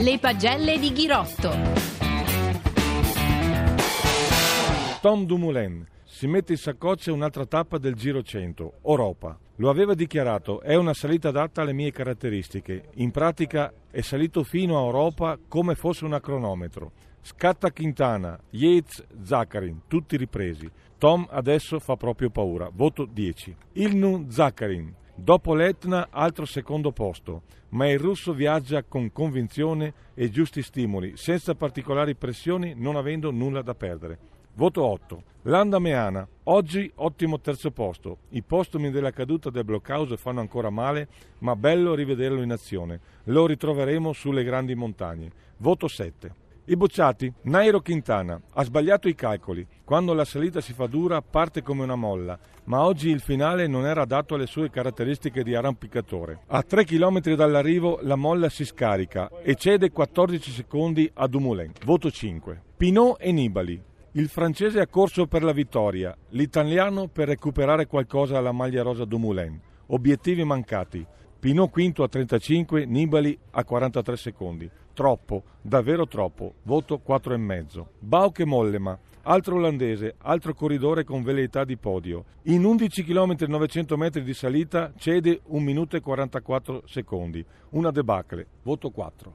Le pagelle di Ghirotto. Tom Dumoulin si mette in saccoccia un'altra tappa del Giro 100, Europa. Lo aveva dichiarato, è una salita adatta alle mie caratteristiche. In pratica è salito fino a Europa come fosse un cronometro. Scatta Quintana, Yates, Zaccarin, tutti ripresi. Tom adesso fa proprio paura. Voto 10. Ilnu Zaccarin. Dopo l'Etna, altro secondo posto, ma il russo viaggia con convinzione e giusti stimoli, senza particolari pressioni, non avendo nulla da perdere. Voto 8. Landa Meana. Oggi ottimo terzo posto. I postumi della caduta del blockhouse fanno ancora male, ma bello rivederlo in azione. Lo ritroveremo sulle grandi montagne. Voto 7. I bocciati. Nairo Quintana ha sbagliato i calcoli. Quando la salita si fa dura parte come una molla, ma oggi il finale non era adatto alle sue caratteristiche di arrampicatore. A 3 km dall'arrivo la molla si scarica e cede 14 secondi a Dumoulin. Voto 5. Pinot e Nibali. Il francese ha corso per la vittoria, l'italiano per recuperare qualcosa alla maglia rosa Dumoulin. Obiettivi mancati. Pinot quinto a 35, Nibali a 43 secondi. Troppo, davvero troppo. Voto 4,5. Bauke Mollema, altro olandese, altro corridore con velleità di podio. In 11 km e 900 metri di salita cede 1 minuto e 44 secondi. Una debacle. Voto 4.